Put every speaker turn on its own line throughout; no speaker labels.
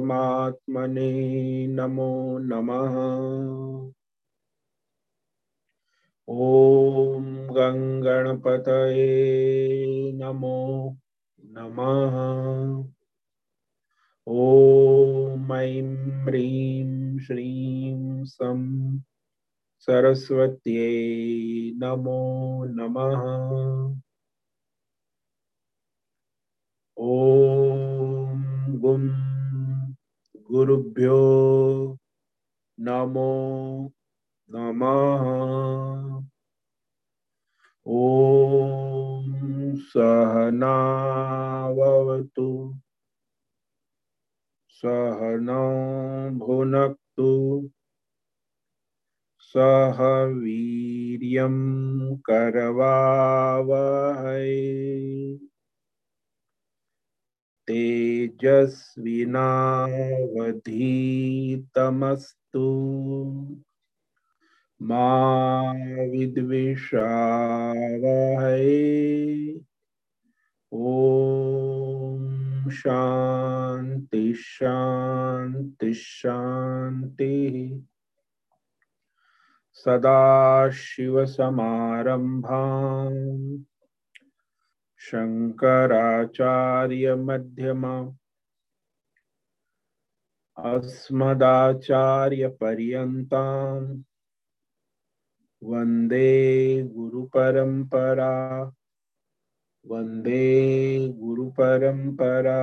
परमात्मने नमो नमः। ॐ गङ्गणपतये नमो नमः। ॐ ऐं ह्रीं श्रीं सं सरस्वत्यै नमो नमः। ॐ गुं गुरुभ्यो नमो नमः। ॐ सहनावतु सहनौ भुनक्तु सह वीर्यं करवावहै। तेजस्विनावधीतमस्तु। मा विद्विषावहै। ॐ शान्ति शान्ति शान्तिः। सदाशिवसमारम्भाम् शङ्कराचार्यमध्यमा अस्मदाचार्यपर्यन्ताम् वंदे गुरुपरम्परा वंदे गुरुपरम्परा।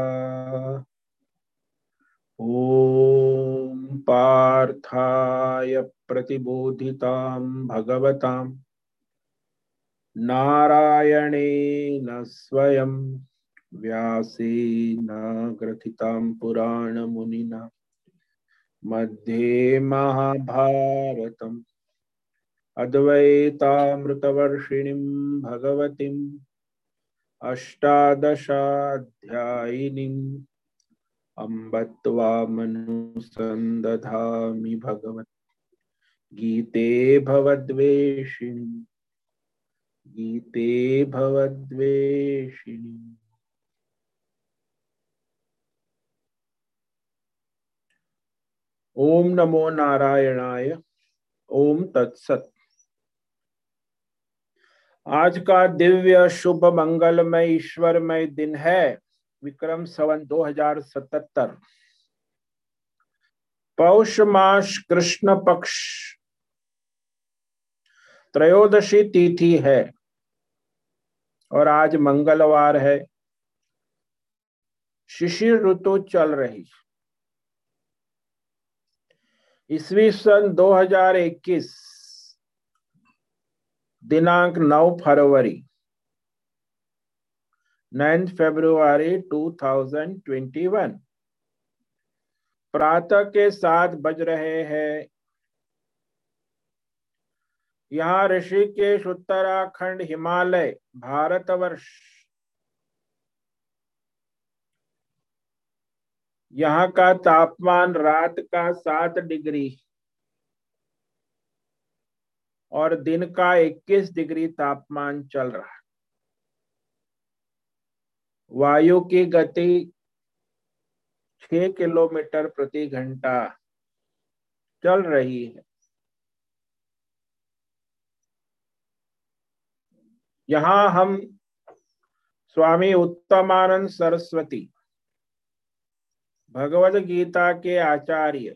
ॐ पार्थाय प्रतिबोधितां भगवतां नारायणेन स्वयं व्यासेन ग्रथितां पुराणमुनिना। मध्ये महाभारतम्, अद्वैतामृतवर्षिणीं भगवतीम् अष्टादशाध्यायिनीम् अम्ब त्वामनुसन्दधामि भगवत्। गीते भवद्वेषिणि गीते भवद्वेषिणि। ओम नमो नारायणाय, ओम तत्सत। आज का दिव्य शुभ मंगलमय ईश्वरमय दिन है, विक्रम सवन 2077 पौष मास कृष्ण पक्ष त्रयोदशी तिथि है। और आज मंगलवार है। शिशिर ऋतु चल रही। ईस्वी सन 2021 दिनांक 9 फरवरी 9 फरवरी 2021 प्रातः के साथ बज रहे हैं। यहाँ ऋषिकेश, उत्तराखंड, हिमालय, भारतवर्ष। यहाँ का तापमान रात का सात डिग्री और दिन का 21 डिग्री तापमान चल रहा है। वायु की गति 6 किलोमीटर प्रति घंटा चल रही है। यहाँ हम स्वामी उत्तमानंद सरस्वती, भगवद गीता के आचार्य,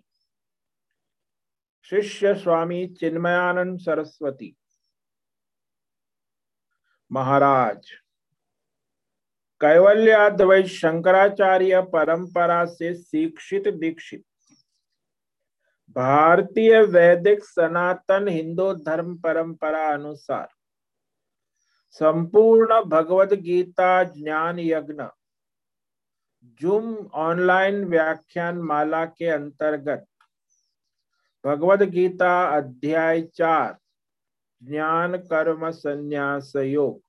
शिष्य स्वामी चिन्मयानंद सरस्वती महाराज। कैवल्याद्वैत शंकराचार्य परंपरा से शिक्षित दीक्षित, भारतीय वैदिक सनातन हिंदू धर्म परंपरा अनुसार संपूर्ण भगवद गीता ज्ञान यज्ञ। जूम ऑनलाइन व्याख्यान माला के अंतर्गत भगवद गीता अध्याय चार, ज्ञान कर्म संन्यास योग।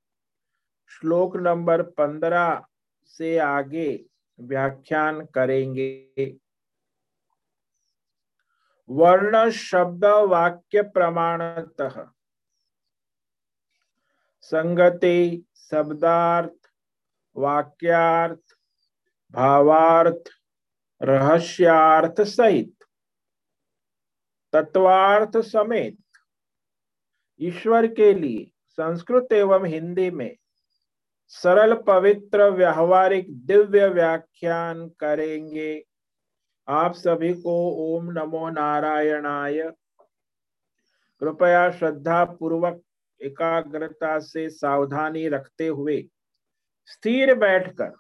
श्लोक नंबर पंद्रह से आगे व्याख्यान करेंगे। वर्ण शब्द वाक्य प्रमाणतः। संगति, शब्दार्थ, वाक्यार्थ, भावार्थ, रहस्यार्थ सहित, तत्वार्थ समेत, ईश्वर के लिए संस्कृत एवं हिंदी में सरल पवित्र व्यवहारिक दिव्य व्याख्यान करेंगे। आप सभी को ओम नमो नारायणाय। कृपया श्रद्धा पूर्वक एकाग्रता से सावधानी रखते हुए स्थिर बैठकर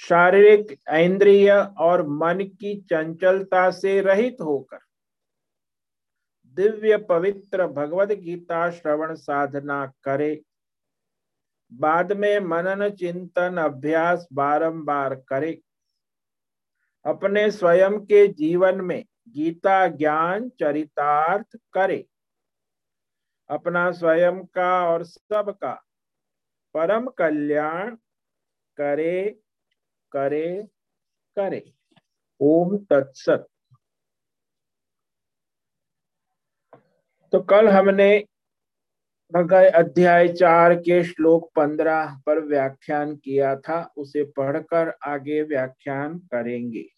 शारीरिक, इंद्रिय और मन की चंचलता से रहित होकर दिव्य पवित्र भगवत गीता श्रवण साधना करे। बाद में मनन, चिंतन, अभ्यास बारंबार करे। अपने स्वयं के जीवन में गीता ज्ञान, चरितार्थ करे। अपना स्वयं का और सबका। परम कल्याण करे करे करे। ओम तत्सत। तो कल हमने अध्याय चार के श्लोक पंद्रह पर व्याख्यान किया था, उसे पढ़कर आगे व्याख्यान करेंगे।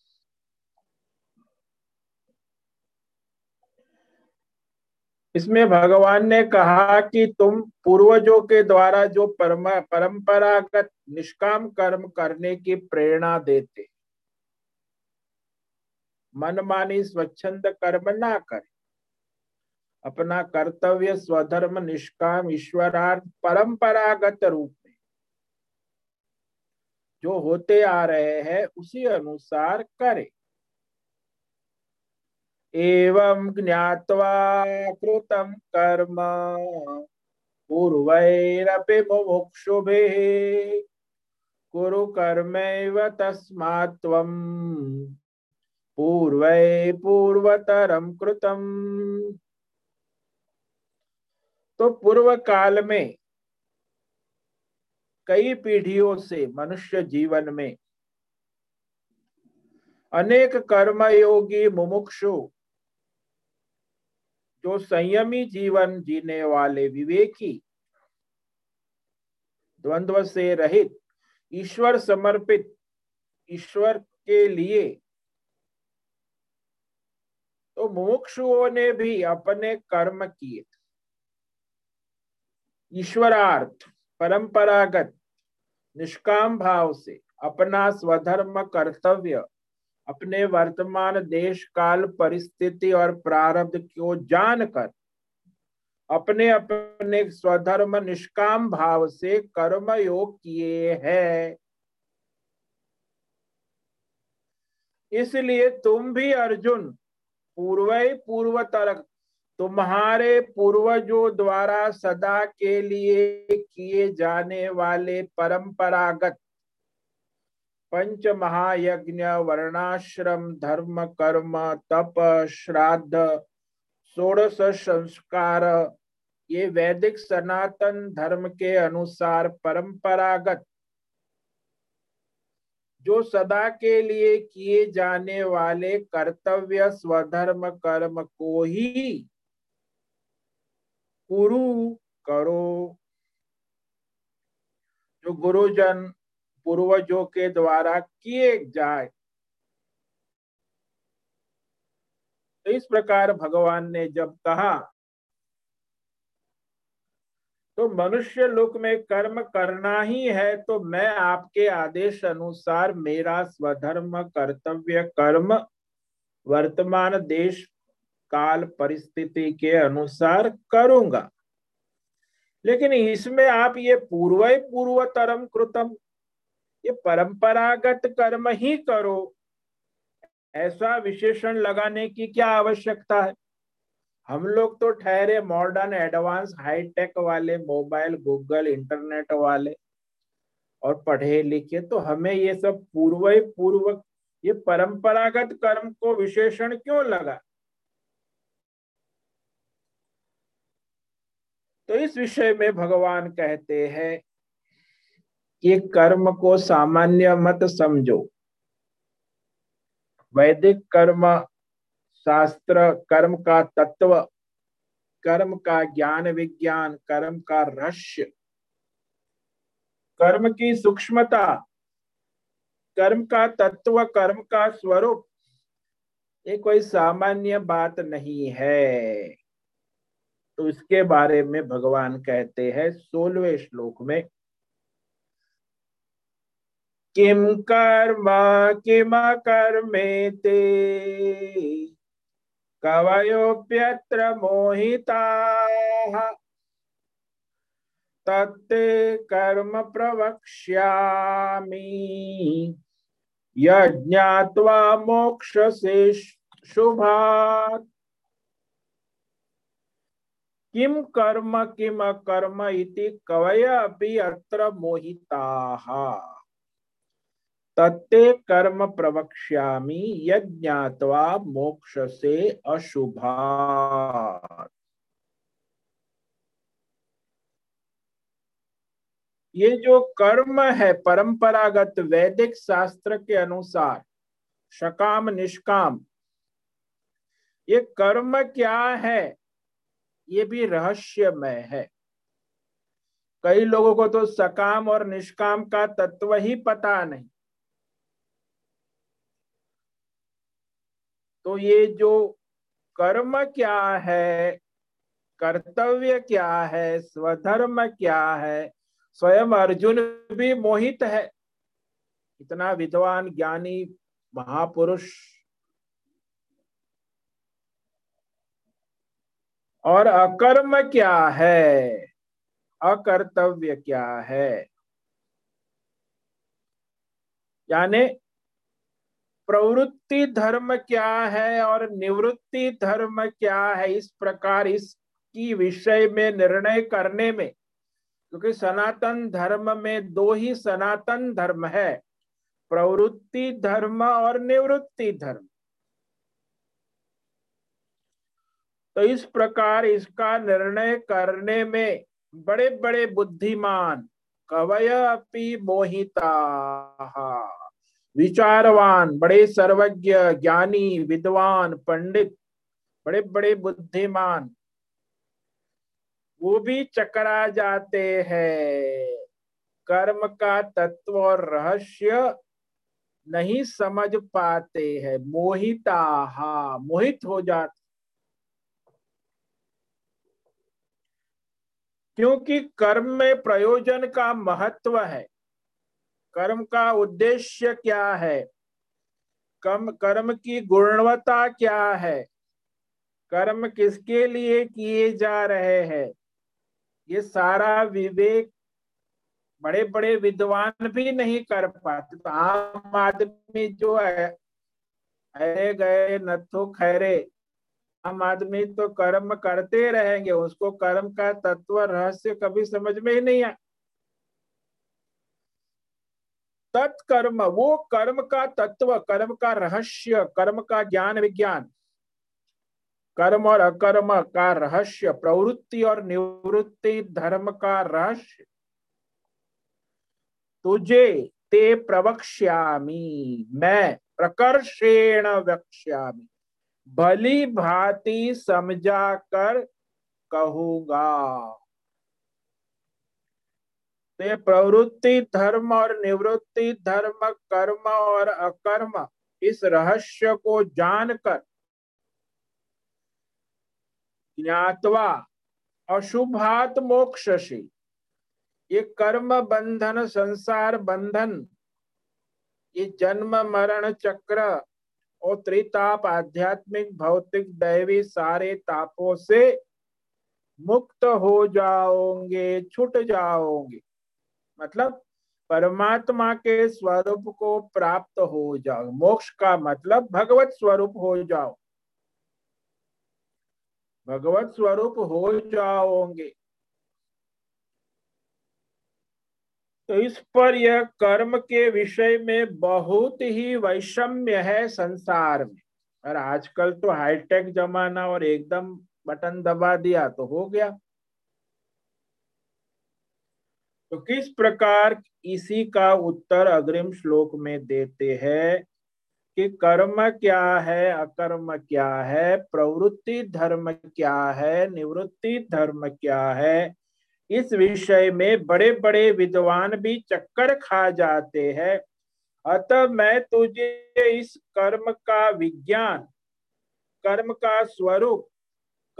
इसमें भगवान ने कहा कि तुम पूर्वजों के द्वारा जो परंपरागत निष्काम कर्म करने की प्रेरणा देते, मनमानी स्वच्छंद कर्म ना करे। अपना कर्तव्य स्वधर्म निष्काम ईश्वरार्थ परंपरागत रूप में जो होते आ रहे हैं, उसी अनुसार करे। एवं ज्ञात्वा कृतं कर्म। पूर्वैरपि मुमुक्षुभिः। कुरु कर्मैव तस्मात् त्वं पूर्वै पूर्वतरम कृतम। तो पूर्व काल में कई पीढ़ियों से मनुष्य जीवन में अनेक कर्मयोगी मुमुक्षु जो संयमी जीवन जीने वाले विवेकी, द्वंद्व से रहित, ईश्वर समर्पित, ईश्वर के लिए तो मुमुक्षुओं ने भी अपने कर्म किए। ईश्वरार्थ, परंपरागत, निष्काम भाव से, अपना स्वधर्म कर्तव्य अपने वर्तमान देश काल, परिस्थिति और प्रारब्ध को जानकर, अपने अपने स्वधर्म निष्काम भाव से कर्म योग किए हैं। इसलिए तुम भी अर्जुन, पूर्व पूर्व तरक तुम्हारे पूर्वजों द्वारा सदा के लिए किए जाने वाले परंपरागत पंच महायज्ञ वर्णाश्रम धर्म कर्म तप, श्राद्ध, षोड़श संस्कार। ये वैदिक सनातन धर्म के अनुसार परंपरागत, जो सदा के लिए किए जाने वाले कर्तव्य, स्वधर्म, कर्म को ही करो। जो गुरुजन पूर्वजों के द्वारा किए जाए। तो इस प्रकार भगवान ने जब कहा तो मनुष्य लोक में कर्म करना ही है तो मैं आपके आदेश अनुसार मेरा स्वधर्म, कर्तव्य, कर्म, वर्तमान देश, काल, परिस्थिति के अनुसार करूँगा। लेकिन इसमें आप ये पूर्व पूर्वतरम कृतम ये परंपरागत कर्म ही करो। ऐसा विशेषण लगाने की क्या आवश्यकता है? हम लोग तो ठहरे मॉडर्न एडवांस हाईटेक वाले मोबाइल गूगल इंटरनेट वाले, और पढ़े लिखे तो हमें ये सब पूर्व पूर्व, ये परंपरागत कर्म को विशेषण क्यों लगा? तो इस विषय में भगवान कहते हैं कि कर्म को सामान्य मत समझो। वैदिक कर्म, शास्त्र, कर्म का तत्व, कर्म का ज्ञान विज्ञान, कर्म का रहस्य कर्म की सूक्ष्मता, कर्म का तत्व, कर्म का स्वरूप, ये कोई सामान्य बात नहीं है। तो इसके बारे में भगवान कहते हैं सोलवे श्लोक में किम कर्म किम कर्मेते? कवयोप्यत्र मोहिताः। तत्ते कर्म प्रवक्ष्यामि। यज्ञात्वा मोक्ष से शुभात्। किम कर्म किम कर्म इति कवय अपि अत्र मोहिताः। तत्ते कर्म प्रवक्ष्यामि यज्ञात्वा मोक्ष से अशुभा ये जो कर्म है, परंपरागत वैदिक शास्त्र के अनुसार सकाम निष्काम, ये कर्म क्या है? ये भी रहस्यमय है। कई लोगों को तो सकाम और निष्काम का तत्व ही पता नहीं। तो ये जो कर्म क्या है, कर्तव्य क्या है, स्वधर्म क्या है, स्वयं अर्जुन भी मोहित है। इतना विद्वान ज्ञानी महापुरुष। और अकर्म क्या है? अकर्तव्य क्या है? यानी प्रवृत्ति धर्म क्या है और निवृत्ति धर्म क्या है? इस प्रकार इसकी विषय में निर्णय करने में, क्योंकि सनातन धर्म में दो ही सनातन धर्म है, प्रवृत्ति धर्म और निवृत्ति धर्म। तो इस प्रकार इसका निर्णय करने में बड़े बड़े बुद्धिमान कवय अपि मोहिता। विचारवान, बड़े सर्वज्ञ, ज्ञानी, विद्वान, पंडित, बड़े बड़े बुद्धिमान। वो भी चकरा जाते हैं। कर्म का तत्व और रहस्य नहीं समझ पाते हैं। मोहिता हा मोहित हो। जाते क्योंकि कर्म में प्रयोजन का महत्व है। कर्म का उद्देश्य क्या है? कम, कर्म की गुणवत्ता क्या है? कर्म किसके लिए किए जा रहे हैं? ये सारा विवेक बड़े बड़े विद्वान भी नहीं कर पाते। तो आम आदमी जो है अरे गए नथो खैरे, आम आदमी तो कर्म करते रहेंगे। उसको कर्म का तत्व रहस्य कभी समझ में ही नहीं आया तत्कर्म, वो कर्म का तत्व, कर्म का रहस्य, कर्म का ज्ञान विज्ञान। कर्म और अकर्म का रहस्य, प्रवृत्ति और निवृत्ति, धर्म का रहस्य। तुझे ते प्रवक्ष्यामी, मैं प्रकर्षेण वक्ष्यामी। भली भांति समझा कर कहूँगा। तो प्रवृत्ति, धर्म और निवृत्ति, धर्म, कर्म और अकर्म। इस रहस्य को जानकर ज्ञातवा अशुभात मोक्ष ये कर्म बंधन, संसार बंधन, ये जन्म, मरण चक्र और त्रिताप, आध्यात्मिक, भौतिक, दैवी सारे तापों से मुक्त हो जाओगे, छुट जाओगे। मतलब परमात्मा के स्वरूप को प्राप्त हो जाओ। मोक्ष का मतलब भगवत स्वरूप हो जाओ। भगवत स्वरूप हो जाओगे। तो इस पर यह कर्म के विषय में बहुत ही वैषम्य है संसार में। और आजकल तो हाईटेक जमाना और एकदम बटन दबा दिया तो हो गया। तो किस प्रकार इसी का उत्तर अग्रिम श्लोक में देते हैं कि कर्म क्या है, अकर्म क्या है, प्रवृत्ति धर्म क्या है, निवृत्ति धर्म क्या है? इस विषय में बड़े बड़े विद्वान भी चक्कर खा जाते हैं। अतः मैं तुझे इस कर्म का विज्ञान, कर्म का स्वरूप,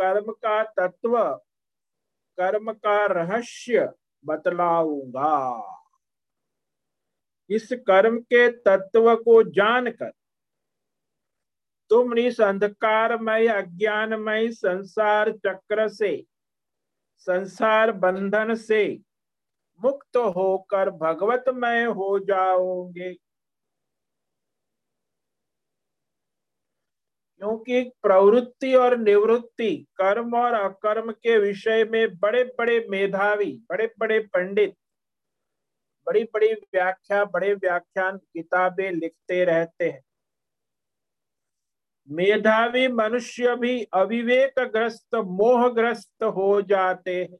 कर्म का तत्व, कर्म का रहस्य बतलाऊँगा। इस कर्म के तत्व को जानकर तुम इस अंधकारमय अज्ञानमय संसार चक्र से, संसार बंधन से मुक्त होकर भगवतमय हो जाओगे। क्योंकि प्रवृत्ति और निवृत्ति, कर्म और अकर्म के विषय में बड़े बड़े मेधावी बड़े बड़े पंडित बड़ी बड़ी व्याख्या, बड़े व्याख्यान किताबें लिखते रहते हैं। मेधावी मनुष्य भी अविवेक ग्रस्त मोहग्रस्त हो जाते हैं।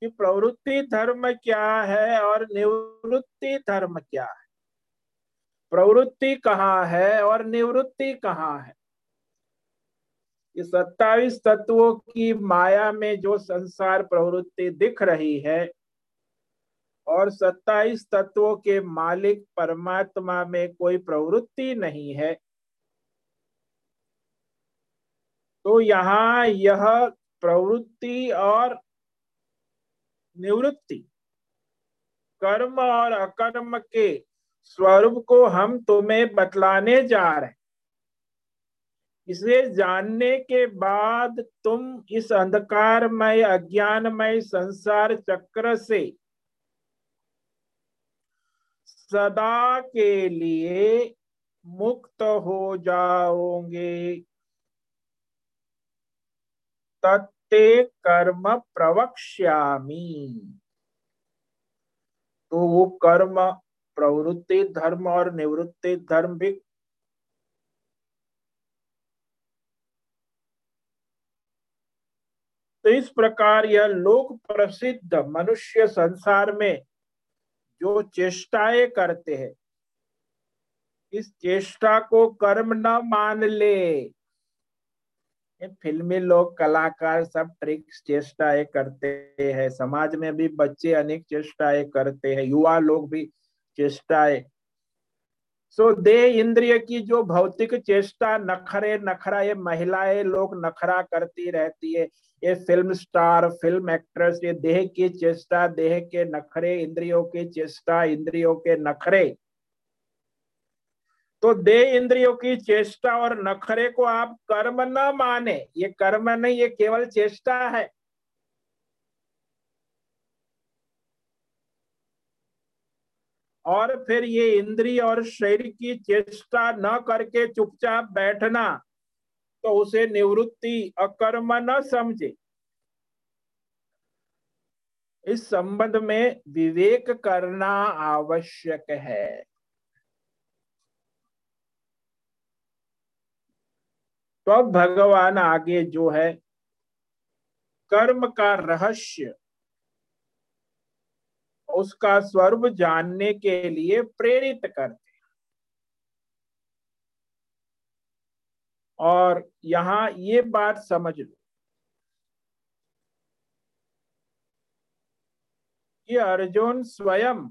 कि प्रवृत्ति धर्म क्या है और निवृत्ति धर्म क्या है? प्रवृत्ति कहाँ है और निवृत्ति कहाँ है? ये सत्ताईस तत्वों की माया में जो संसार प्रवृत्ति दिख रही है और सत्ताईस तत्वों के मालिक परमात्मा में कोई प्रवृत्ति नहीं है तो यहाँ यह प्रवृत्ति और निवृत्ति कर्म और अकर्म के स्वरूप को हम तुम्हें बतलाने जा रहे इसे जानने के बाद तुम इस अंधकारमय, अज्ञानमय संसार चक्र से सदा के लिए मुक्त हो जाओगे। तत्ते कर्म प्रवक्ष्यामी। तो वो कर्म प्रवृत्ति धर्म और निवृत्ति धर्म भी तो इस प्रकार यह लोक प्रसिद्ध मनुष्य संसार में जो चेष्टाएँ करते हैं, इस चेष्टा को कर्म न मान ले। फिल्मी लोग कलाकार सब ट्रिक्स चेष्टाएँ करते हैं, समाज में भी बच्चे अनेक चेष्टाएँ करते हैं, युवा लोग भी चेष्टाएँ सो so, दे इंद्रिय की जो भौतिक चेष्टा नखरे नखरा ये महिलाएँ लोग नखरा करती रहती है। ये फ़िल्म स्टार फ़िल्म एक्ट्रेस ये देह की चेष्टा देह के नखरे इंद्रियों की चेष्टा इंद्रियों के नखरे। तो दे इंद्रियों की चेष्टा और नखरे को आप कर्म न माने। ये कर्म नहीं ये केवल चेष्टा है। और फिर ये इंद्रिय और शरीर की चेष्टा न करके चुपचाप बैठना तो उसे निवृत्ति अकर्म न समझे। इस संबंध में विवेक करना आवश्यक है। तो भगवान आगे जो है, कर्म का रहस्य उसका स्वरूप जानने के लिए प्रेरित करते और यहाँ ये बात समझ लो। कि अर्जुन स्वयं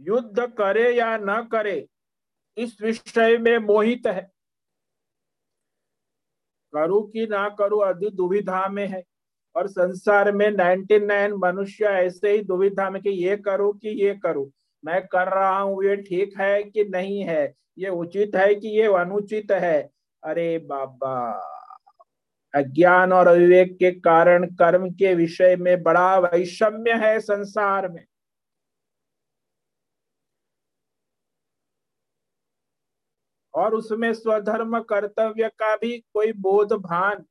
युद्ध करे या न करे, इस विषय में मोहित है। करूँ कि ना करूँ अधिक दुविधा में है। और संसार में 99 मनुष्य ऐसे ही दुविधा में कि ये करूँ कि ये करूँ। मैं कर रहा हूँ, ये ठीक है कि नहीं है? ये उचित है कि ये अनुचित है? अरे बाबा, अज्ञान और अविवेक के कारण कर्म के विषय में बड़ा वैषम्य है संसार में। और उसमें स्वधर्म कर्तव्य का भी कोई बोध भान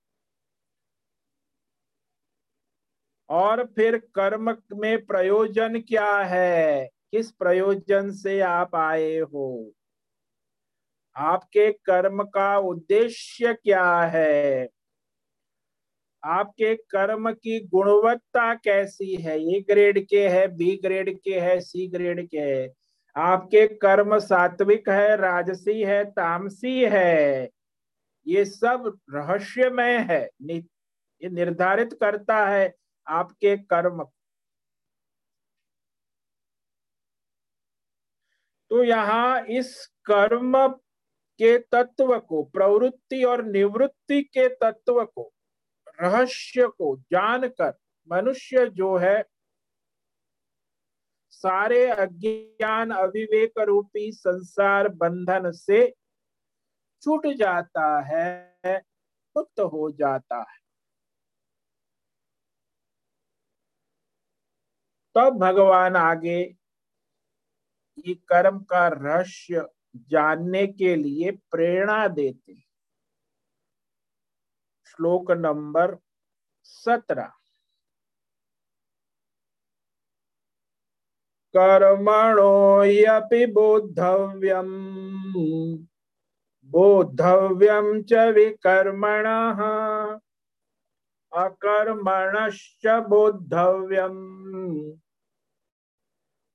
और फिर कर्म में प्रयोजन क्या है? किस प्रयोजन से आप आए हो? आपके कर्म का उद्देश्य क्या है? आपके कर्म की गुणवत्ता कैसी है? ए ग्रेड के है बी ग्रेड के है सी ग्रेड के है। आपके कर्म सात्विक है, राजसी है, तामसी है? ये सब रहस्यमय है। ये निर्धारित करता है। आपके कर्म। तो यहाँ इस कर्म के तत्व को, प्रवृत्ति और निवृत्ति के तत्व को, रहस्य को जानकर मनुष्य जो है, सारे अज्ञान, अविवेक रूपी संसार बंधन से छूट जाता है, मुक्त हो जाता है। तब भगवान आगे ये कर्म का रहस्य जानने के लिए प्रेरणा देते। श्लोक नंबर सत्रह। कर्मणो यपि बोद्धव्यम बोद्धव्यम च विकर्मणः, अकर्मणश्च बोद्धव्यम।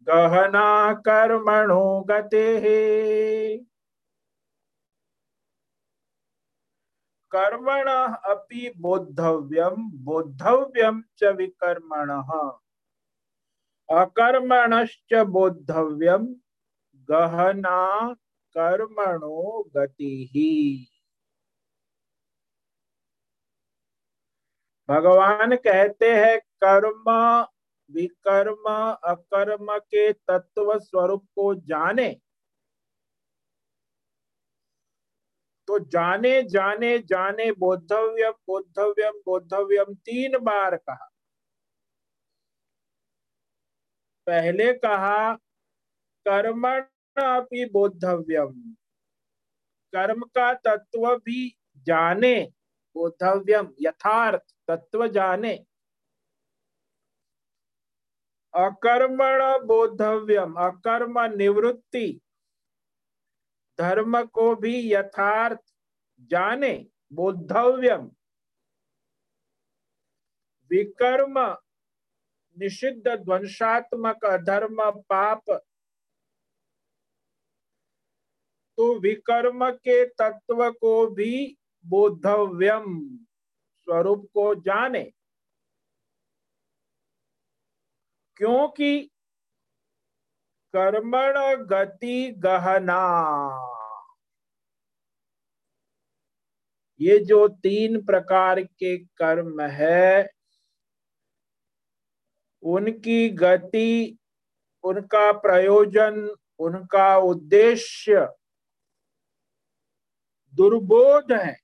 गहना कर्मणो गते। कर्मण अपि बोद्धव्यम बोद्धव्यम च विकर्मण। अकर्मणश्च बोद्धव्यम गहना कर्मणो गति। भगवान कहते हैं, कर्म विकर्म अकर्म के तत्व स्वरूप को जाने। तो जाने जाने जाने बोधव्यम बोधव्यम बोधव्यम तीन बार कहा। पहले कहा, कर्मण अपनी बोधव्यम कर्म का तत्व भी जाने बोधव्यम यथार्थ तत्व जाने। अकर्मण बोधव्यम, अकर्म निवृत्ति। धर्म को भी यथार्थ जाने, बोधव्यम। विकर्म निषिद्ध ध्वंसात्मक अधर्म पाप। तो विकर्म के तत्व को भी बोधव्यम स्वरूप को जाने क्योंकि कर्मण गति गहना। ये जो तीन प्रकार के कर्म है, उनकी गति, उनका प्रयोजन, उनका उद्देश्य दुर्बोध है,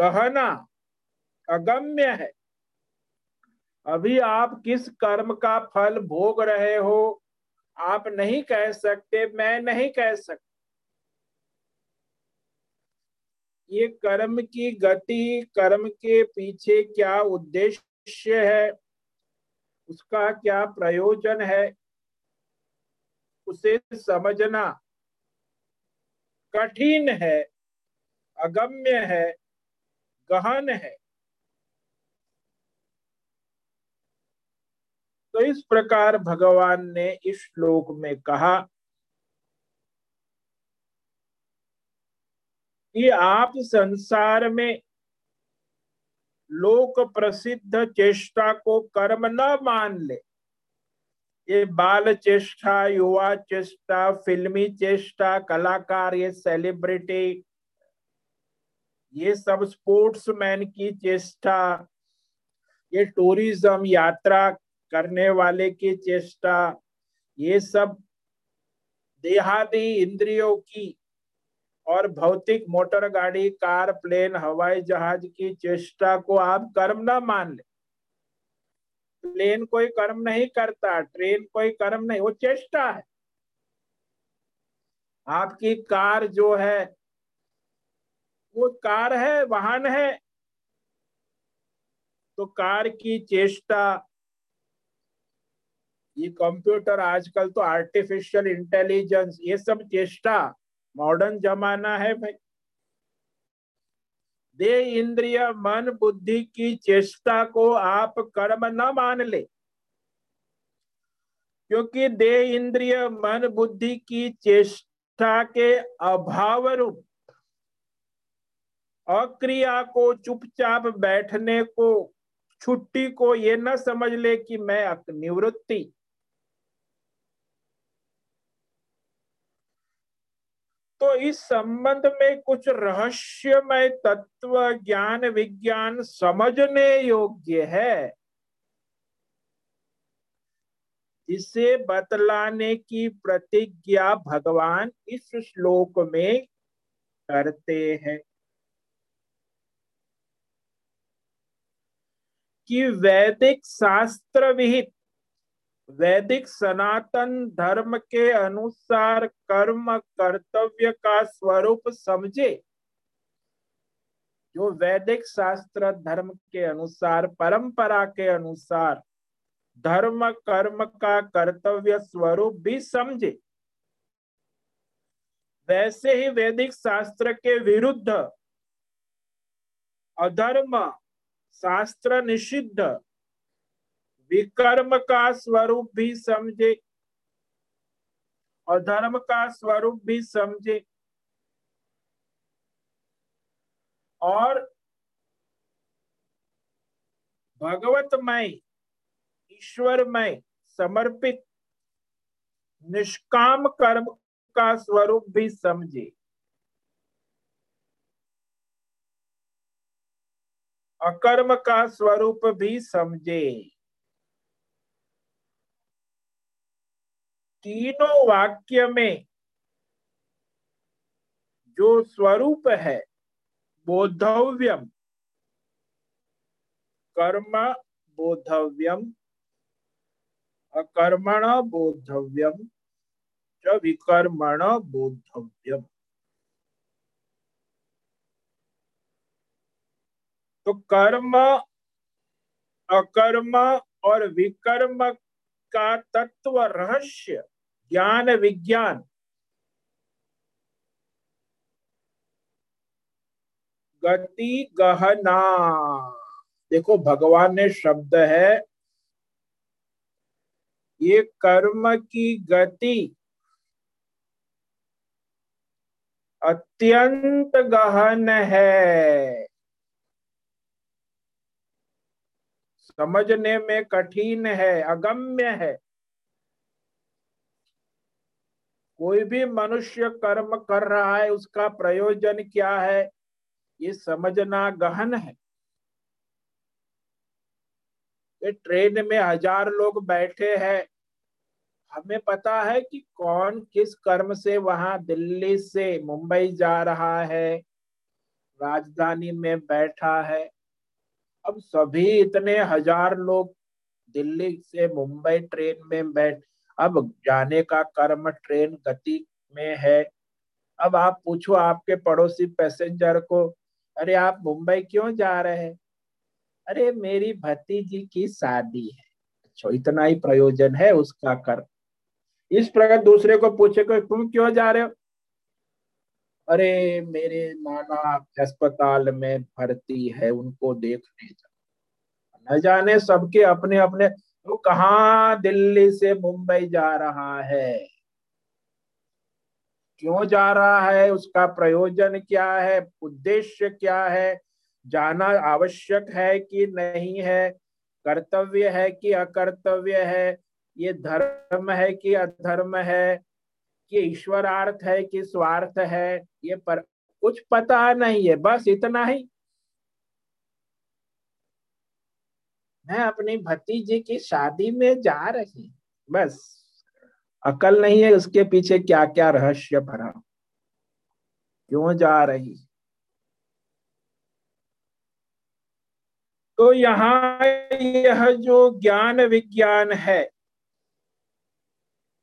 गहना, अगम्य है। अभी आप किस कर्म का फल भोग रहे हो? आप नहीं कह सकते, मैं नहीं कह सकता। ये कर्म की गति, कर्म के पीछे क्या उद्देश्य है? उसका क्या प्रयोजन है? उसे समझना कठिन है, अगम्य है, गहन है। तो इस प्रकार भगवान ने इस श्लोक में कहा कि आप संसार में लोक प्रसिद्ध चेष्टा को कर्म न मान ले। ये बाल चेष्टा, युवा चेष्टा, फिल्मी चेष्टा, कलाकार, ये सेलिब्रिटी ये सब स्पोर्ट्समैन की चेष्टा, ये टूरिज़्म यात्रा करने वाले की चेष्टा, ये सब देहादी इंद्रियों की और भौतिक मोटर गाड़ी, कार, प्लेन, हवाई जहाज़ की चेष्टा को आप कर्म ना मान ले। प्लेन कोई कर्म नहीं करता, ट्रेन कोई कर्म नहीं, वो चेष्टा है। आपकी कार जो है, वो कार है, वाहन है तो कार की चेष्टा ये कंप्यूटर आजकल तो आर्टिफिशियल इंटेलिजेंस ये सब चेष्टा मॉडर्न जमाना है भाई। दे इंद्रिय मन बुद्धि की चेष्टा को आप कर्म न मान ले, क्योंकि दे इंद्रिय मन बुद्धि की चेष्टा के अभाव रूप, अक्रिया को, चुपचाप बैठने को, छुट्टी को ये न समझ ले कि मैं निवृत्ति तो इस संबंध में कुछ रहस्यमय तत्व, ज्ञान, विज्ञान समझने योग्य है। इसे बतलाने की प्रतिज्ञा भगवान इस श्लोक में करते हैं। कि वैदिक शास्त्र विहित वैदिक सनातन धर्म के अनुसार कर्म कर्तव्य का स्वरूप समझे। जो वैदिक शास्त्र धर्म के अनुसार, परंपरा के अनुसार धर्म कर्म का कर्तव्य स्वरूप भी समझे। वैसे ही वैदिक शास्त्र के विरुद्ध अधर्म शास्त्र निषिद्ध विकर्म का स्वरूप भी समझे और धर्म का स्वरूप भी समझे और भगवतमय, ईश्वरमय, समर्पित, निष्काम कर्म का स्वरूप भी समझे। अकर्म का स्वरूप भी समझे। तीनों वाक्य में जो स्वरूप है बोधव्यम कर्म बोधव्यम अकर्मण बोधव्यम च विकर्मण बोधव्यम तो कर्म, अकर्म और विकर्म का तत्व रहस्य ज्ञान विज्ञान गति गहना देखो, भगवान ने शब्द है, ये कर्म की गति अत्यंत गहन है। समझने में कठिन है, अगम्य है। कोई भी मनुष्य कर्म कर रहा है, उसका प्रयोजन क्या है, ये समझना गहन है। ये ट्रेन में हज़ार लोग बैठे हैं। हमें पता है कि कौन किस कर्म से वहाँ दिल्ली से मुंबई जा रहा है, राजधानी में बैठा है। अब सभी इतने हज़ार लोग दिल्ली से मुंबई ट्रेन में बैठ अब जाने का कर्म ट्रेन गति में है। अब आप पूछो आपके पड़ोसी पैसेंजर को, अरे आप मुंबई क्यों जा रहे हैं? अरे मेरी भतीजी की शादी है। अच्छा इतना ही प्रयोजन है उसका कर इस प्रकार दूसरे को पूछे को, तुम क्यों जा रहे हो? अरे मेरे नाना अस्पताल में भर्ती है, उनको देखने जा न जाने सबके अपने अपने तो कहा दिल्ली से मुंबई जा रहा है? क्यों जा रहा है? उसका प्रयोजन क्या है? उद्देश्य क्या है? जाना आवश्यक है कि नहीं है? कर्तव्य है कि अकर्तव्य है? ये धर्म है कि अधर्म है? कि ईश्वरार्थ है कि स्वार्थ है? ये पर कुछ पता नहीं है। बस इतना ही। मैं अपनी भतीजे की शादी में जा रही बस। अकल नहीं है उसके पीछे क्या क्या रहस्य भरा। क्यों जा रही? तो यहाँ यह जो ज्ञान विज्ञान है,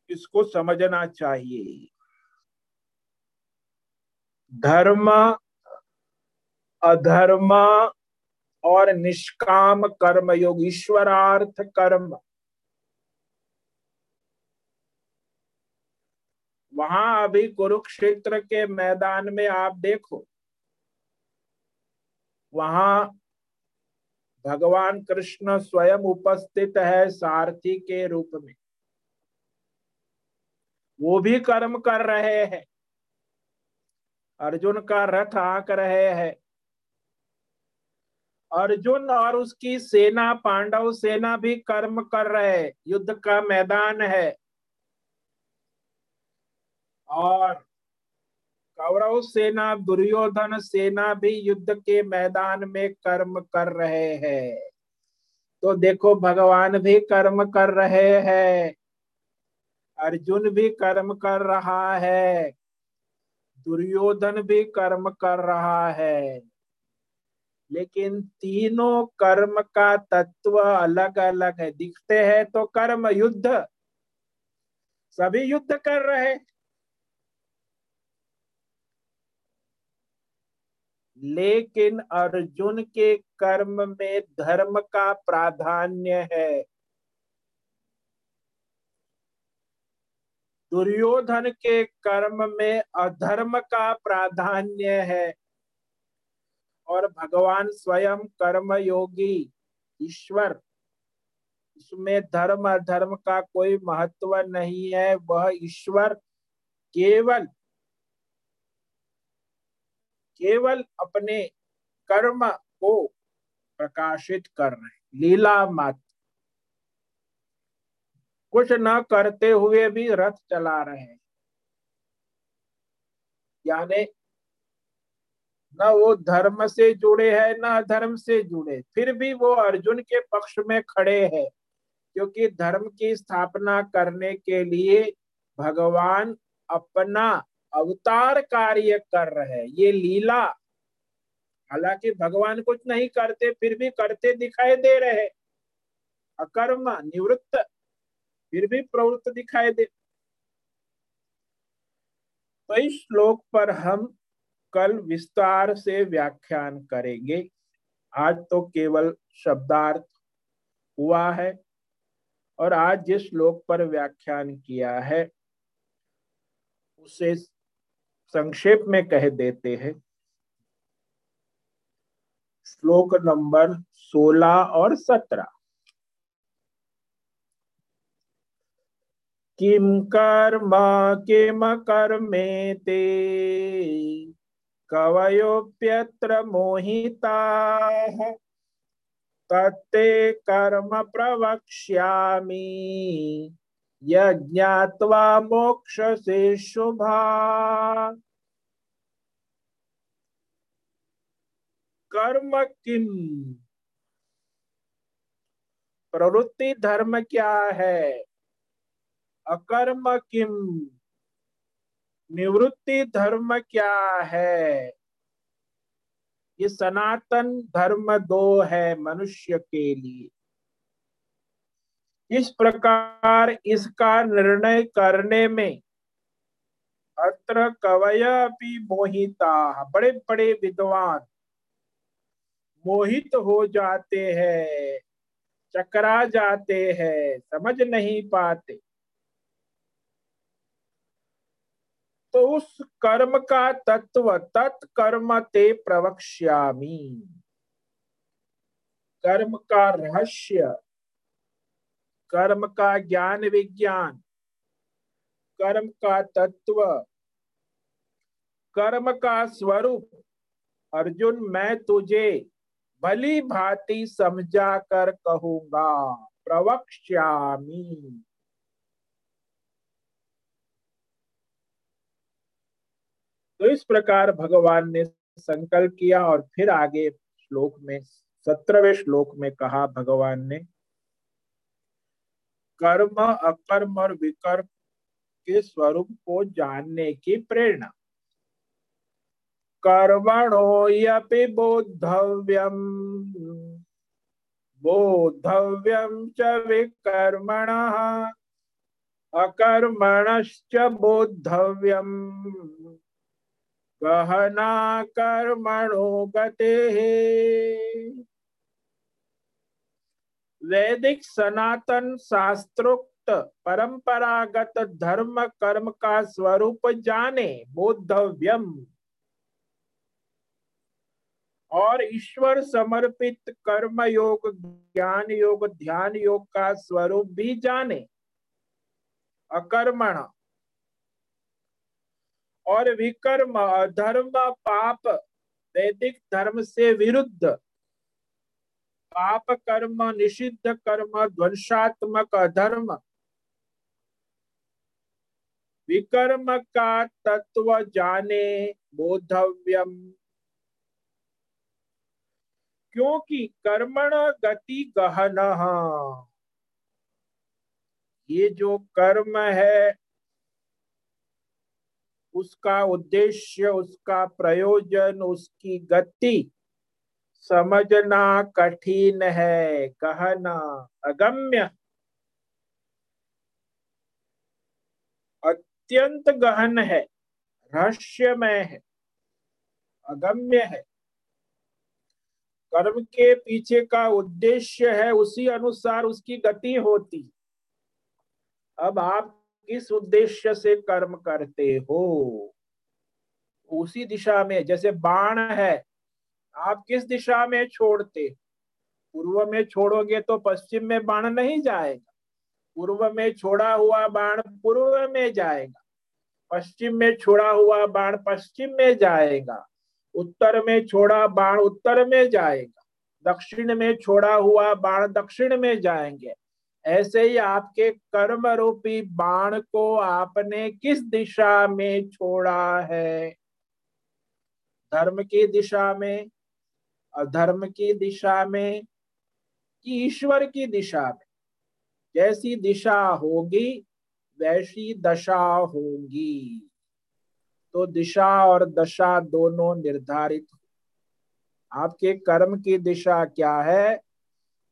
इसको समझना चाहिए। धर्म, अधर्म और निष्काम कर्म योग, ईश्वरार्थ कर्म। वहाँ अभी कुरुक्षेत्र के मैदान में आप देखो। वहाँ भगवान कृष्ण स्वयं उपस्थित है सारथी के रूप में। वो भी कर्म कर रहे हैं। अर्जुन का रथ आंक रहे हैं। अर्जुन और उसकी सेना, पांडव सेना भी कर्म कर रहे युद्ध का मैदान है। और कौरव सेना, दुर्योधन सेना भी युद्ध के मैदान में कर्म कर रहे हैं। तो देखो, भगवान भी कर्म कर रहे हैं। अर्जुन भी कर्म कर रहा है। दुर्योधन भी कर्म कर रहा है। लेकिन तीनों कर्म का तत्व अलग अलग है। दिखते हैं तो कर्म युद्ध। सभी युद्ध कर रहे लेकिन अर्जुन के कर्म में धर्म का प्राधान्य है। दुर्योधन के कर्म में अधर्म का प्राधान्य है। और भगवान स्वयं कर्म योगी ईश्वर। इसमें धर्म, अधर्म का कोई महत्व नहीं है। वह ईश्वर केवल केवल अपने कर्म को प्रकाशित कर रहे लीला मात्र कुछ न करते हुए भी रथ चला रहे हैं। यानी न वो धर्म से जुड़े हैं, न धर्म से जुड़े। फिर भी वो अर्जुन के पक्ष में खड़े हैं, क्योंकि धर्म की स्थापना करने के लिए भगवान अपना अवतार कार्य कर रहे ये लीला, हालाँकि भगवान कुछ नहीं करते, फिर भी करते दिखाई दे रहे अकर्म, निवृत्त, फिर भी प्रवृत्त दिखाई दे। तो इस श्लोक पर हम कल विस्तार से व्याख्यान करेंगे। आज तो केवल शब्दार्थ हुआ है और आज जिस श्लोक पर व्याख्यान किया है, उसे संक्षेप में कह देते हैं। श्लोक नंबर सोलह और सत्रह। किम कर्म किम कर्मेते कवयोप्यत्र मोहिता। तत्ते कर्म प्रवक्ष्यामि। यज्ञात्वा मोक्ष से शुभा। कर्म किम प्रवृत्ति धर्म क्या है? अकर्म किम निवृत्ति धर्म क्या है? ये सनातन धर्म दो है मनुष्य के लिए। इस प्रकार इसका निर्णय करने में अत्र कवय भी मोहिता बड़े बड़े विद्वान मोहित हो जाते हैं, चकरा जाते हैं, समझ नहीं पाते। तो उस कर्म का तत्व तत्कर्म ते प्रवक्ष्यामी। कर्म का रहस्य, कर्म का ज्ञान विज्ञान, कर्म का तत्व, कर्म का स्वरूप। अर्जुन, मैं तुझे भली भांति समझा कर कहूँगा, प्रवक्ष्यामी। तो इस प्रकार भगवान ने संकल्प किया और फिर आगे श्लोक में, सत्रहवें श्लोक में कहा भगवान ने, कर्म अकर्म और विकर्म के स्वरूप को जानने की प्रेरणा। कर्मणो यपि बोद्धव्यम। बोद्धव्यम च विकर्मण। अकर्मणश्च बोद्धव्यम। गहना कर्मणो गते। वैदिक सनातन शास्त्रोक्त परंपरागत धर्म कर्म का स्वरूप जाने बोधव्यम और ईश्वर समर्पित कर्म योग, ज्ञान योग, ध्यान योग का स्वरूप भी जाने। अकर्मण और विकर्म, धर्म, पाप, वैदिक धर्म से विरुद्ध। पाप कर्म, निषिद्ध कर्म, ध्वंसात्मक अधर्म। विकर्म का तत्व जाने बोधव्यम। क्योंकि कर्मण गति गहन। ये जो कर्म है उसका उद्देश्य, उसका प्रयोजन, उसकी गति समझना कठिन है। कहना अगम्य। अत्यंत गहन है, रहस्यमय है, अगम्य है। कर्म के पीछे का उद्देश्य है, उसी अनुसार उसकी गति होती। अब आप किस उद्देश्य से कर्म करते हो? उसी दिशा में, जैसे बाण है, आप किस दिशा में छोड़ते? पूर्व में छोड़ोगे तो पश्चिम में बाण नहीं जाएगा। पूर्व में छोड़ा हुआ बाण पूर्व में जाएगा। पश्चिम में छोड़ा हुआ बाण पश्चिम में जाएगा। उत्तर में छोड़ा बाण उत्तर में जाएगा। दक्षिण में छोड़ा हुआ बाण दक्षिण में जाएँगे। ऐसे ही आपके कर्म रूपी बाण को आपने किस दिशा में छोड़ा है? धर्म की दिशा में, अधर्म की दिशा में, कि ईश्वर की दिशा में? जैसी दिशा होगी, वैसी दशा होगी। तो दिशा और दशा दोनों निर्धारित आपके कर्म की दिशा क्या है?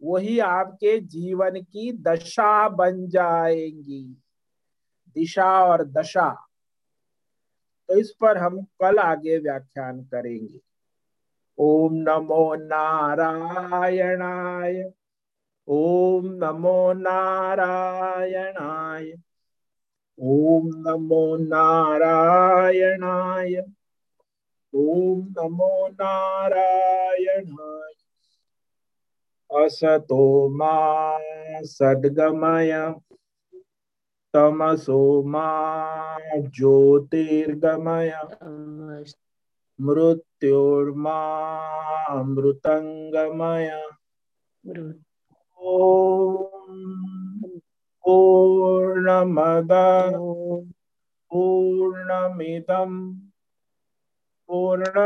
वही आपके जीवन की दशा बन जाएँगी। दिशा और दशा। तो इस पर हम कल आगे व्याख्यान करेंगे। ओम नमो नारायणाय। ओम नमो नारायणाय। ओम नमो नारायणाय। ओम नमो नारायणाय। असतो मा सद्गमय तमसो मा ज्योतिर्गमय मृत्युर्मामृतङ्गमय पूर्णमद पूर्णमिदं पूर्ण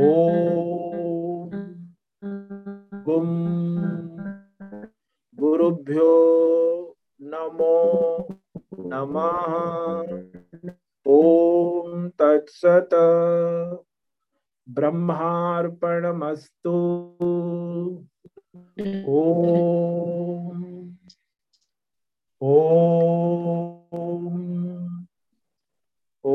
ॐ गुरुभ्यो नमो नमः। ॐ तत्सत् ब्रह्मार्पणमस्तु। ॐ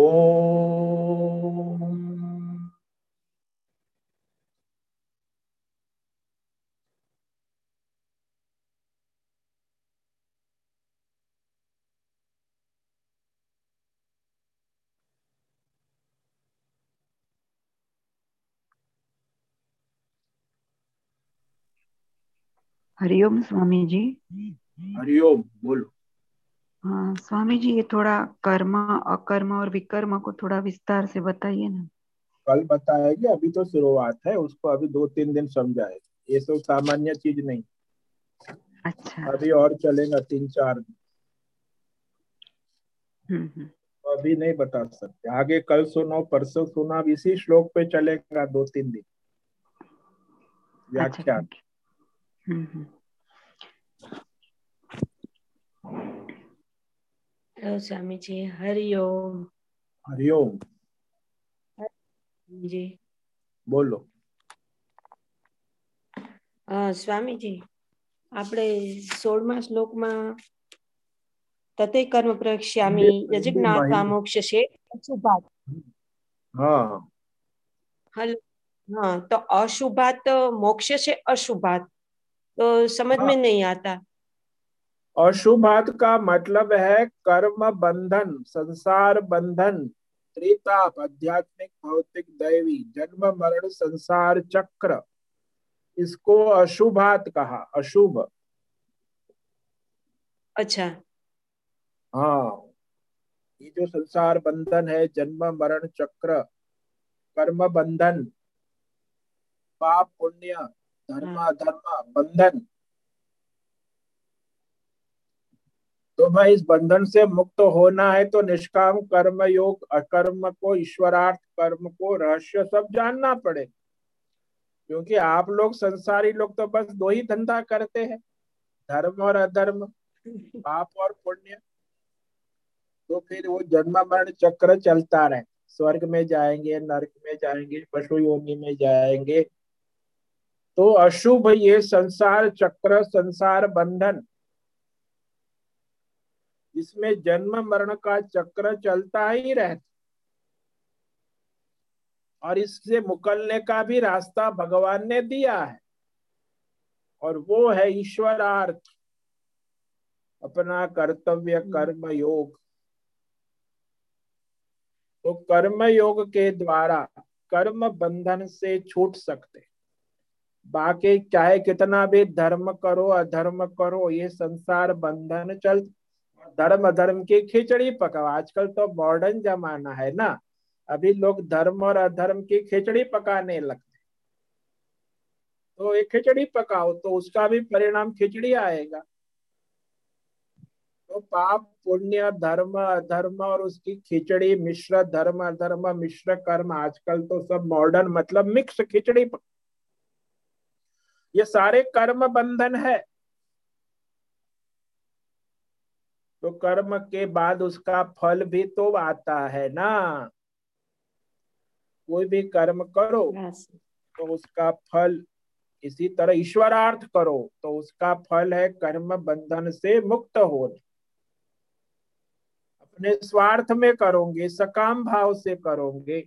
हरिओम स्वामी जी
हरिओम बोलो।
हाँ स्वामी जी ये थोड़ा कर्म अकर्म और विकर्म को थोड़ा विस्तार से बताइए ना।
कल बताएगी अभी तो शुरुआत है उसको अभी दो तीन दिन समझाएगी ये सब सामान्य चीज़ नहीं।
अच्छा।
अभी और चलेगा तीन चार दिन।
हम्म हम्म।
तो अभी नहीं बता सकते। आगे कल सुनो परसों सुनो अब इसी श्लोक पे चलेगा दो तीन दिन।
अच्छा
व्याख्या
ठीक
हेलो स्वामी जी हरिओम
हरिओम
जी
બોલો
અ, સ્વામીજી આપણે સોળમા શ્લોકમાં તતે કર્મ પ્રક્ષ્યામી
હિન્દી-
યજ્ઞાતા
હિન્દીમાં,
મોક્ષશે અશુભાત
હા
હલો हाँ तो अशुभात मोक्ष से अशुभात तो समझ
हाँ।
में नहीं आता
अशुभात का मतलब है कर्म बंधन संसार बंधन त्रिताप आध्यात्मिक भौतिक दैवी जन्म मरण संसार चक्र। इसको अशुभात कहा अशुभ।
अच्छा।
हाँ ये जो संसार बंधन है जन्म मरण चक्र कर्म बंधन पाप पुण्य धर्म धर्म बंधन तो भाई इस बंधन से मुक्त होना है तो निष्काम कर्म योग, अकर्म को ईश्वरार्थ, कर्म को रहस्य सब जानना पड़े। क्योंकि आप लोग संसारी लोग तो बस दो ही धंधा करते हैं, धर्म और अधर्म, पाप और पुण्य। तो फिर वो जन्म मरण चक्र चलता रहे। स्वर्ग में जाएँगे, नरक में जाएँगे, पशु योनि में जाएँगे। तो अशुभ ये संसार चक्र, संसार बंधन इसमें जन्म मरण का चक्र चलता ही रहता और इससे मुकलने का भी रास्ता भगवान ने दिया है। और वो है ईश्वरार्थ, अपना कर्तव्य कर्म योग। तो कर्म योग के द्वारा कर्म बंधन से छूट सकते। बाकी चाहे कितना भी धर्म करो, अधर्म करो, ये संसार बंधन चल धर्म अधर्म की खिचड़ी पकाओ। आजकल तो मॉडर्न जमाना है ना। अभी लोग धर्म और अधर्म की खिचड़ी पकाने लगते तो एक खिचड़ी पकाओ तो उसका भी परिणाम खिचड़ी आएगा। तो पाप, पुण्य, धर्म, अधर्म और उसकी खिचड़ी, मिश्र धर्म, अधर्म, मिश्र कर्म, आजकल तो सब मॉडर्न मतलब मिक्स खिचड़ी. ये सारे कर्म बंधन है। तो कर्म के बाद उसका फल भी तो आता है ना? कोई भी कर्म करो तो उसका फल इसी तरह ईश्वरार्थ करो तो उसका फल है कर्म बंधन से मुक्त होना। अपने स्वार्थ में करोगे, सकाम भाव से करोगे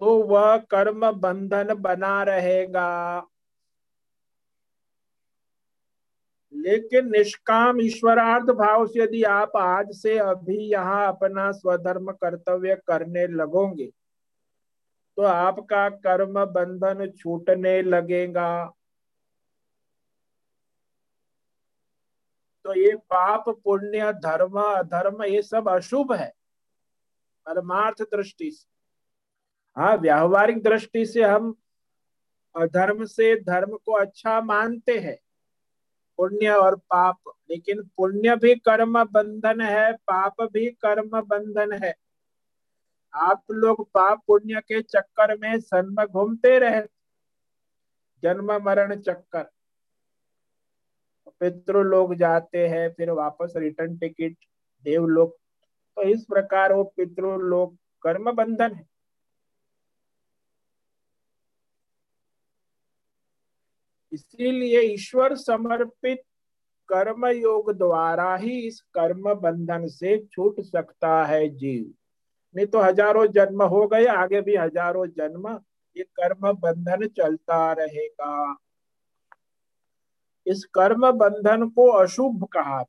तो वह कर्म बंधन बना रहेगा। लेकिन निष्काम ईश्वरार्थ भाव से यदि आप आज से अभी यहाँ अपना स्वधर्म कर्तव्य करने लगोगे तो आपका कर्म बंधन छूटने लगेगा। तो ये पाप, पुण्य, धर्म, अधर्म, ये सब अशुभ है, परमार्थ दृष्टि से। हाँ व्यावहारिक दृष्टि से हम अधर्म से धर्म को अच्छा मानते हैं। पुण्य और पाप। लेकिन पुण्य भी कर्म बंधन है, पाप भी कर्म बंधन है। आप लोग पाप पुण्य के चक्कर में सन्म घूमते रहे। जन्म मरण चक्कर। पितृ लोग जाते हैं, फिर वापस रिटर्न टिकट देवलोक। तो इस प्रकार वो पितृ लोग कर्म बंधन है। इसीलिए ईश्वर समर्पित कर्म योग द्वारा ही इस कर्म बंधन से छूट सकता है जीव। नहीं तो हज़ारों जन्म हो गए, आगे भी हज़ारों जन्म ये कर्म बंधन चलता रहेगा। इस कर्म बंधन को अशुभ कहा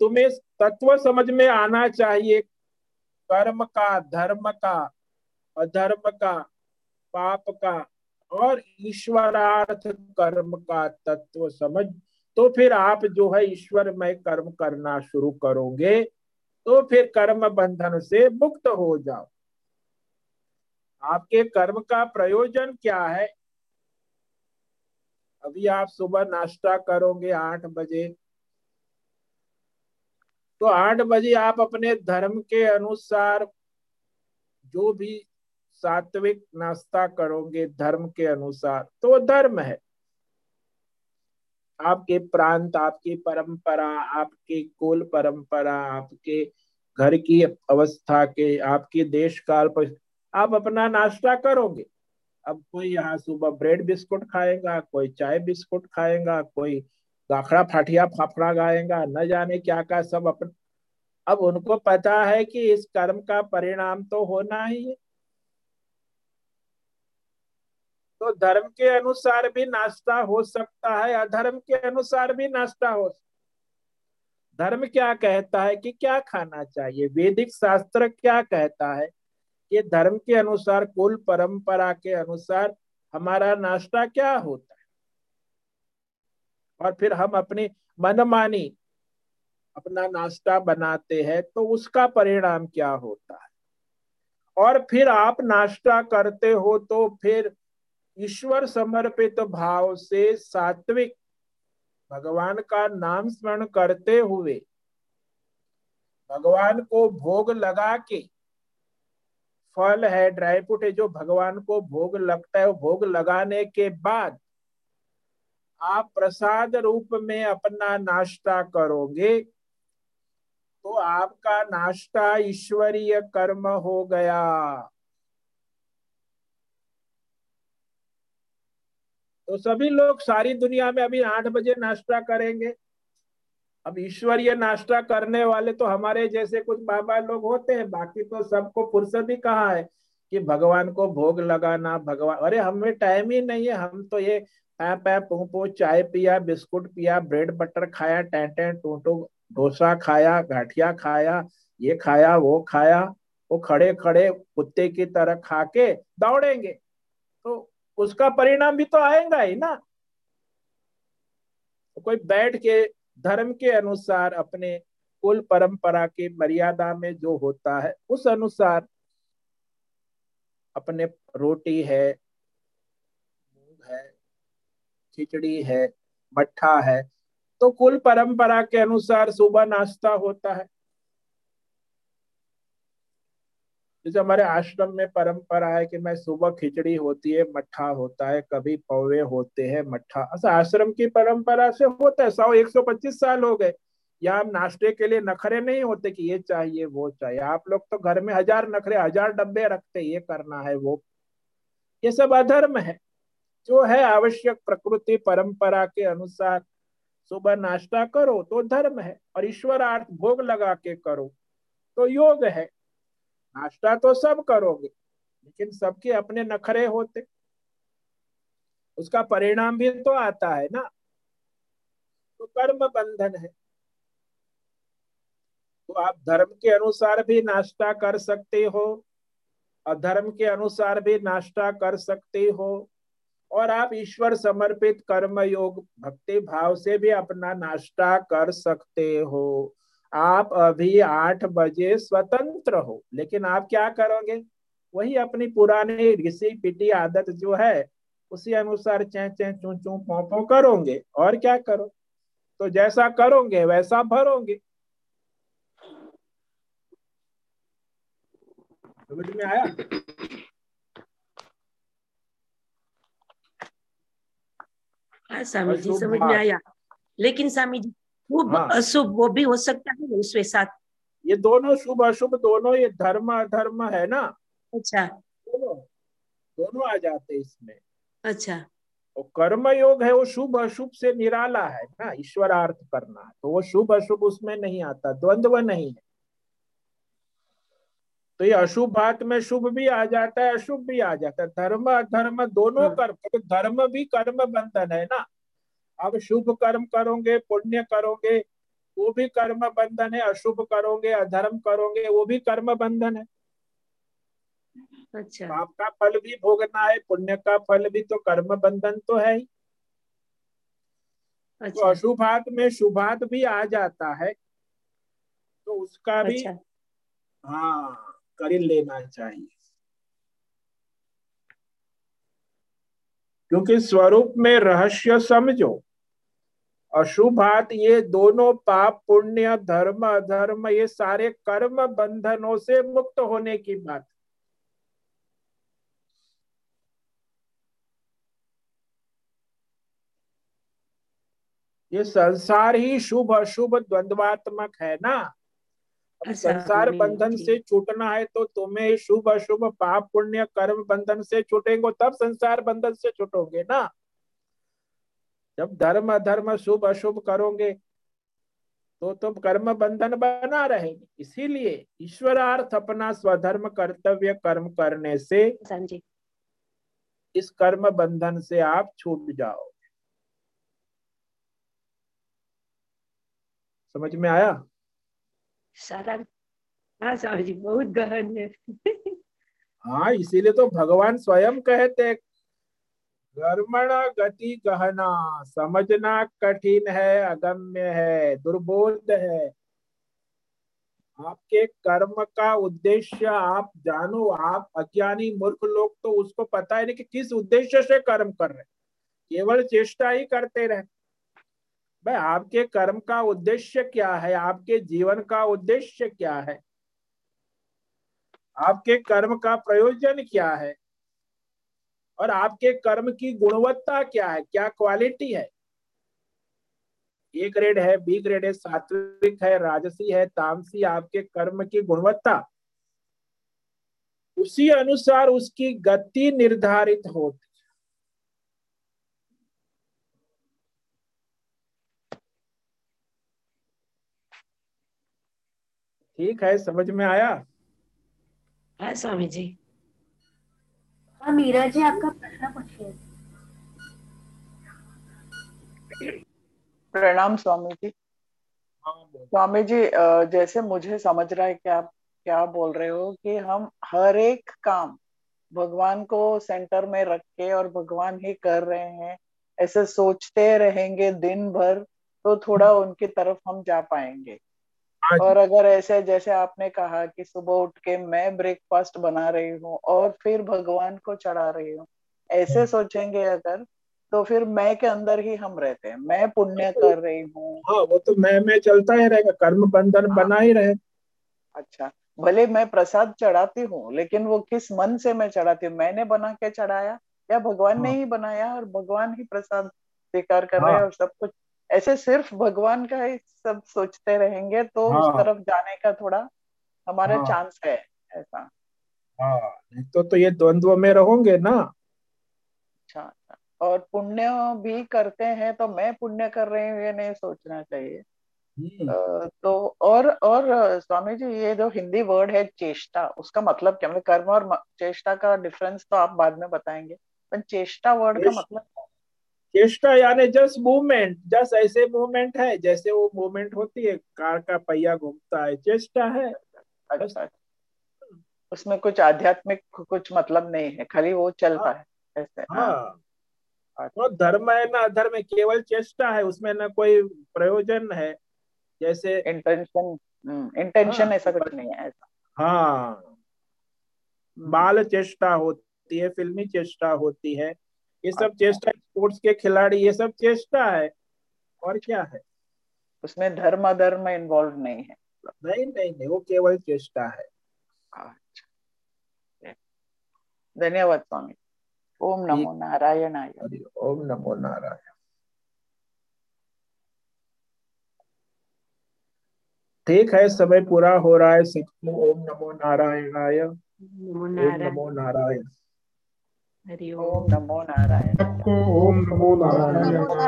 तुम्हें तत्व समझ में आना चाहिए। कर्म का, धर्म का, अधर्म का, पाप का और ईश्वरार्थ कर्म का तत्व समझ तो फिर आप जो है ईश्वर में कर्म करना शुरू करोगे तो फिर कर्म बंधन से मुक्त हो जाओ। आपके कर्म का प्रयोजन क्या है? अभी आप सुबह नाश्ता करोगे आठ बजे। तो आठ बजे आप अपने धर्म के अनुसार जो भी सात्विक नाश्ता करोगे धर्म के अनुसार तो धर्म है। आपके प्रांत, आपकी परंपरा, आपकी कुल परंपरा, आपके घर की अवस्था के, आपके देश काल पर, आप अपना नाश्ता करोगे। अब कोई यहाँ सुबह ब्रेड बिस्कुट खाएगा, कोई चाय बिस्कुट खाएगा, कोई गाखड़ा फाटिया फाफड़ा गाएगा, न जाने क्या का सब अपन, अब उनको पता है कि इस कर्म का परिणाम तो होना ही है। तो धर्म के अनुसार भी नाश्ता हो सकता है अधर्म के अनुसार भी नाश्ता हो सकता धर्म क्या कहता है कि क्या खाना चाहिए? वैदिक शास्त्र क्या कहता है कि धर्म के अनुसार, कुल परंपरा के अनुसार हमारा नाश्ता क्या होता है? और फिर हम अपनी मनमानी, अपना नाश्ता बनाते हैं तो उसका परिणाम क्या होता है? और फिर आप नाश्ता करते हो तो फिर ईश्वर समर्पित भाव से सात्विक भगवान का नाम स्मरण करते हुए भगवान को भोग लगा के फल है, ड्राई फ्रूट है, जो भगवान को भोग लगता है भोग लगाने के बाद आप प्रसाद रूप में अपना नाश्ता करोगे तो आपका नाश्ता ईश्वरीय कर्म हो गया। तो सभी लोग सारी दुनिया में अभी आठ बजे नाश्ता करेंगे। अब ईश्वरीय नाश्ता करने वाले तो हमारे जैसे कुछ बाबा लोग होते हैं, बाकी तो सबको फुर्सत ही कहा है कि भगवान को भोग लगाना, भगवान, अरे हमें टाइम ही नहीं है, हम तो ये पै पै पू पू चाय पिया, बिस्कुट पिया ब्रेड बटर खाया टेंटे टूटू डोसा खाया, घाटिया खाया, ये खाया, वो खाया, वो खड़े खड़े कुत्ते की तरह खा के दौड़ेंगे। तो उसका परिणाम भी तो आएगा ही ना। तो कोई बैठ के धर्म के अनुसार अपने कुल परंपरा की मर्यादा में जो होता है, उस अनुसार अपने रोटी है, मूंग है, खिचड़ी है, मट्ठा है तो कुल परंपरा के अनुसार सुबह नाश्ता होता है। जैसे हमारे आश्रम में परंपरा है कि मैं सुबह खिचड़ी होती है, मट्ठा होता है, कभी पौवे होते हैं, मट्ठा। ऐसा आश्रम की परंपरा से होता है सौ एक सौ पच्चीस साल हो गए। यहाँ नाश्ते के लिए नखरे नहीं होते कि ये चाहिए, वो चाहिए। आप लोग तो घर में हज़ार नखरे, हज़ार डब्बे रखते ये करना है, वो। ये सब अधर्म है। जो है आवश्यक प्रकृति, परंपरा के अनुसार सुबह नाश्ता करो तो धर्म है। और ईश्वरार्थ भोग लगा के करो तो योग है। नाश्ता तो सब करोगे, लेकिन सबके अपने नखरे होते। उसका परिणाम भी तो आता है ना। तो कर्म बंधन है। तो आप धर्म के अनुसार भी नाश्ता कर सकते हो, अधर्म के अनुसार भी नाश्ता कर सकते हो, और आप ईश्वर समर्पित कर्म योग भक्ति भाव से भी अपना नाश्ता कर सकते हो। आप अभी आठ बजे स्वतंत्र हो। लेकिन आप क्या करोगे? वही अपनी पुरानी घिसी पिटी आदत जो है उसी अनुसार चै चै चू चू पोपो करोगे। और क्या करो? तो जैसा करोगे वैसा भरोगे। समझ में आया?
हाँ स्वामी जी समझ में आया। लेकिन स्वामी जी शुभ
हाँ।
अशुभ वो भी हो सकता है उसके साथ।
ये दोनों शुभ अशुभ दोनों ये धर्म अधर्म है ना?
अच्छा।
दोनों दोनों आ जाते इसमें।
अच्छा।
और कर्म योग है वो शुभ अशुभ से निराला है ना? ईश्वरार्थ करना तो वो शुभ अशुभ उसमें नहीं आता द्वंद्व नहीं है। तो ये अशुभात में शुभ भी आ जाता है अशुभ भी आ जाता है। धर्म अधर्म दोनों
हम्म।
कर्म तो धर्म भी कर्म बंधन है ना? अब शुभ कर्म करोगे पुण्य करोगे वो भी कर्म बंधन है अशुभ करोगे अधर्म करोगे वो भी कर्म बंधन है।
अच्छा।
पाप का फल भी भोगना है पुण्य का फल भी तो कर्म बंधन तो है ही। अच्छा। तो
अच्छा।
अशुभात में शुभात भी आ जाता है तो उसका भी
अच्छा।
हाँ कर लेना चाहिए। क्योंकि स्वरूप में रहस्य समझो। अशुभात ये दोनों पाप, पुण्य, धर्म, अधर्म, ये सारे कर्म बंधनों से मुक्त होने की बात। ये संसार ही शुभ, अशुभ, द्वंद्वात्मक है ना? संसार बंधन से छूटना है तो तुम्हें शुभ अशुभ पाप पुण्य कर्म बंधन से छूटेंगे तब संसार बंधन से छूटोगे ना। जब धर्म अधर्म शुभ अशुभ करोगे तो तुम कर्म बंधन बना रहेंगे। इसीलिए ईश्वरार्थ अपना स्वधर्म कर्तव्य कर्म करने से इस कर्म बंधन से आप छूट जाओ समझ में आया?
हाँ बहुत गहन है।
हाँ इसीलिए तो भगवान स्वयं कहते गति गहना, समझना कठिन है, अगम्य है, दुर्बोध है। आपके कर्म का उद्देश्य आप जानो, आप अज्ञानी मूर्ख लोग तो उसको पता ही नहीं कि किस उद्देश्य से कर्म कर रहे केवल चेष्टा ही करते रहे भाई, आपके कर्म का उद्देश्य क्या है? आपके जीवन का उद्देश्य क्या है? आपके कर्म का प्रयोजन क्या है? और आपके कर्म की गुणवत्ता क्या है? क्या क्वालिटी है? ए ग्रेड है बी ग्रेड है, सात्विक है, राजसी है, तामसी, आपके कर्म की गुणवत्ता। उसी अनुसार उसकी गति निर्धारित होती ठीक है समझ में आया?
हाँ स्वामी जी।
हाँ मीरा जी आपका प्रश्न पूछिए।
प्रणाम स्वामी जी।
हाँ
स्वामी जी जैसे मुझे समझ रहा है कि आप क्या बोल रहे हो कि हम हर एक काम भगवान को सेंटर में रख के और भगवान ही कर रहे हैं ऐसे सोचते रहेंगे दिन भर तो थोड़ा उनकी तरफ़ हम जा पाएँगे। और अगर ऐसे जैसे आपने कहा कि सुबह उठ के मैं ब्रेकफास्ट बना रही हूँ और फिर भगवान को चढ़ा रही हूँ ऐसे सोचेंगे अगर तो फिर मैं के अंदर ही हम रहते हैं मैं पुण्य कर रही हूँ
हाँ वो तो मैं मैं चलता ही रहेगा कर्म बंधन
हाँ।
बना ही रहे
अच्छा भले मैं प्रसाद चढ़ाती हूँ लेकिन वो किस मन से मैं चढ़ाती हूँ मैंने बना के चढ़ाया या भगवान हाँ, ने
हाँ।
ही बनाया और भगवान ही प्रसाद स्वीकार कर रहे हैं
हाँ।
और सब कुछ ऐसे सिर्फ़ भगवान का ही सब सोचते रहेंगे तो उस
हाँ।
तरफ़ जाने का थोड़ा हमारा
हाँ।
चांस है ऐसा
हाँ नहीं तो तो ये द्वंद्व में रहोगे ना
अच्छा अच्छा और पुण्य भी करते हैं तो मैं पुण्य कर रही हूँ ये नहीं सोचना चाहिए
हम्म,
तो और और स्वामी जी ये जो हिंदी वर्ड है चेष्टा उसका मतलब क्या मतलब कर्म और चेष्टा का डिफरेंस तो आप बाद में बताएँगे पर चेष्टा वर्ड का मतलब?
चेष्टा यानी जस्ट मूवमेंट जस्ट ऐसे मूवमेंट है जैसे वो मूवमेंट होती है कार का पहिया घूमता है चेष्टा है।
अच्छा। उसमें कुछ आध्यात्मिक कुछ मतलब नहीं है खाली वो चलता है ऐसे हाँ।
तो धर्म है ना अधर्म केवल चेष्टा है उसमें ना कोई प्रयोजन है जैसे
इंटेंशन इंटेंशन
हाँ।
ऐसा कुछ नहीं है ऐसा।
हाँ। बाल चेष्टा होती है फिल्मी चेष्टा होती है ये सब
अच्छा।
चेष्टा स्पोर्ट्स के खिलाड़ी ये सब चेष्टा है और क्या है?
उसमें धर्म अधर्म इन्वॉल्व नहीं है।
नहीं नहीं नहीं वो केवल चेष्टा है।
अच्छा। धन्यवाद स्वामी। ओम नमो नारायणाय।
हरि ओम नमो नारायण। ठीक है समय पूरा हो रहा है। सिद्धू ओम नमो नारायणाय। ओम नमो नारायण।
हरि
ओम।
ओम
नमो नारायण।
ओम नमो नारायण।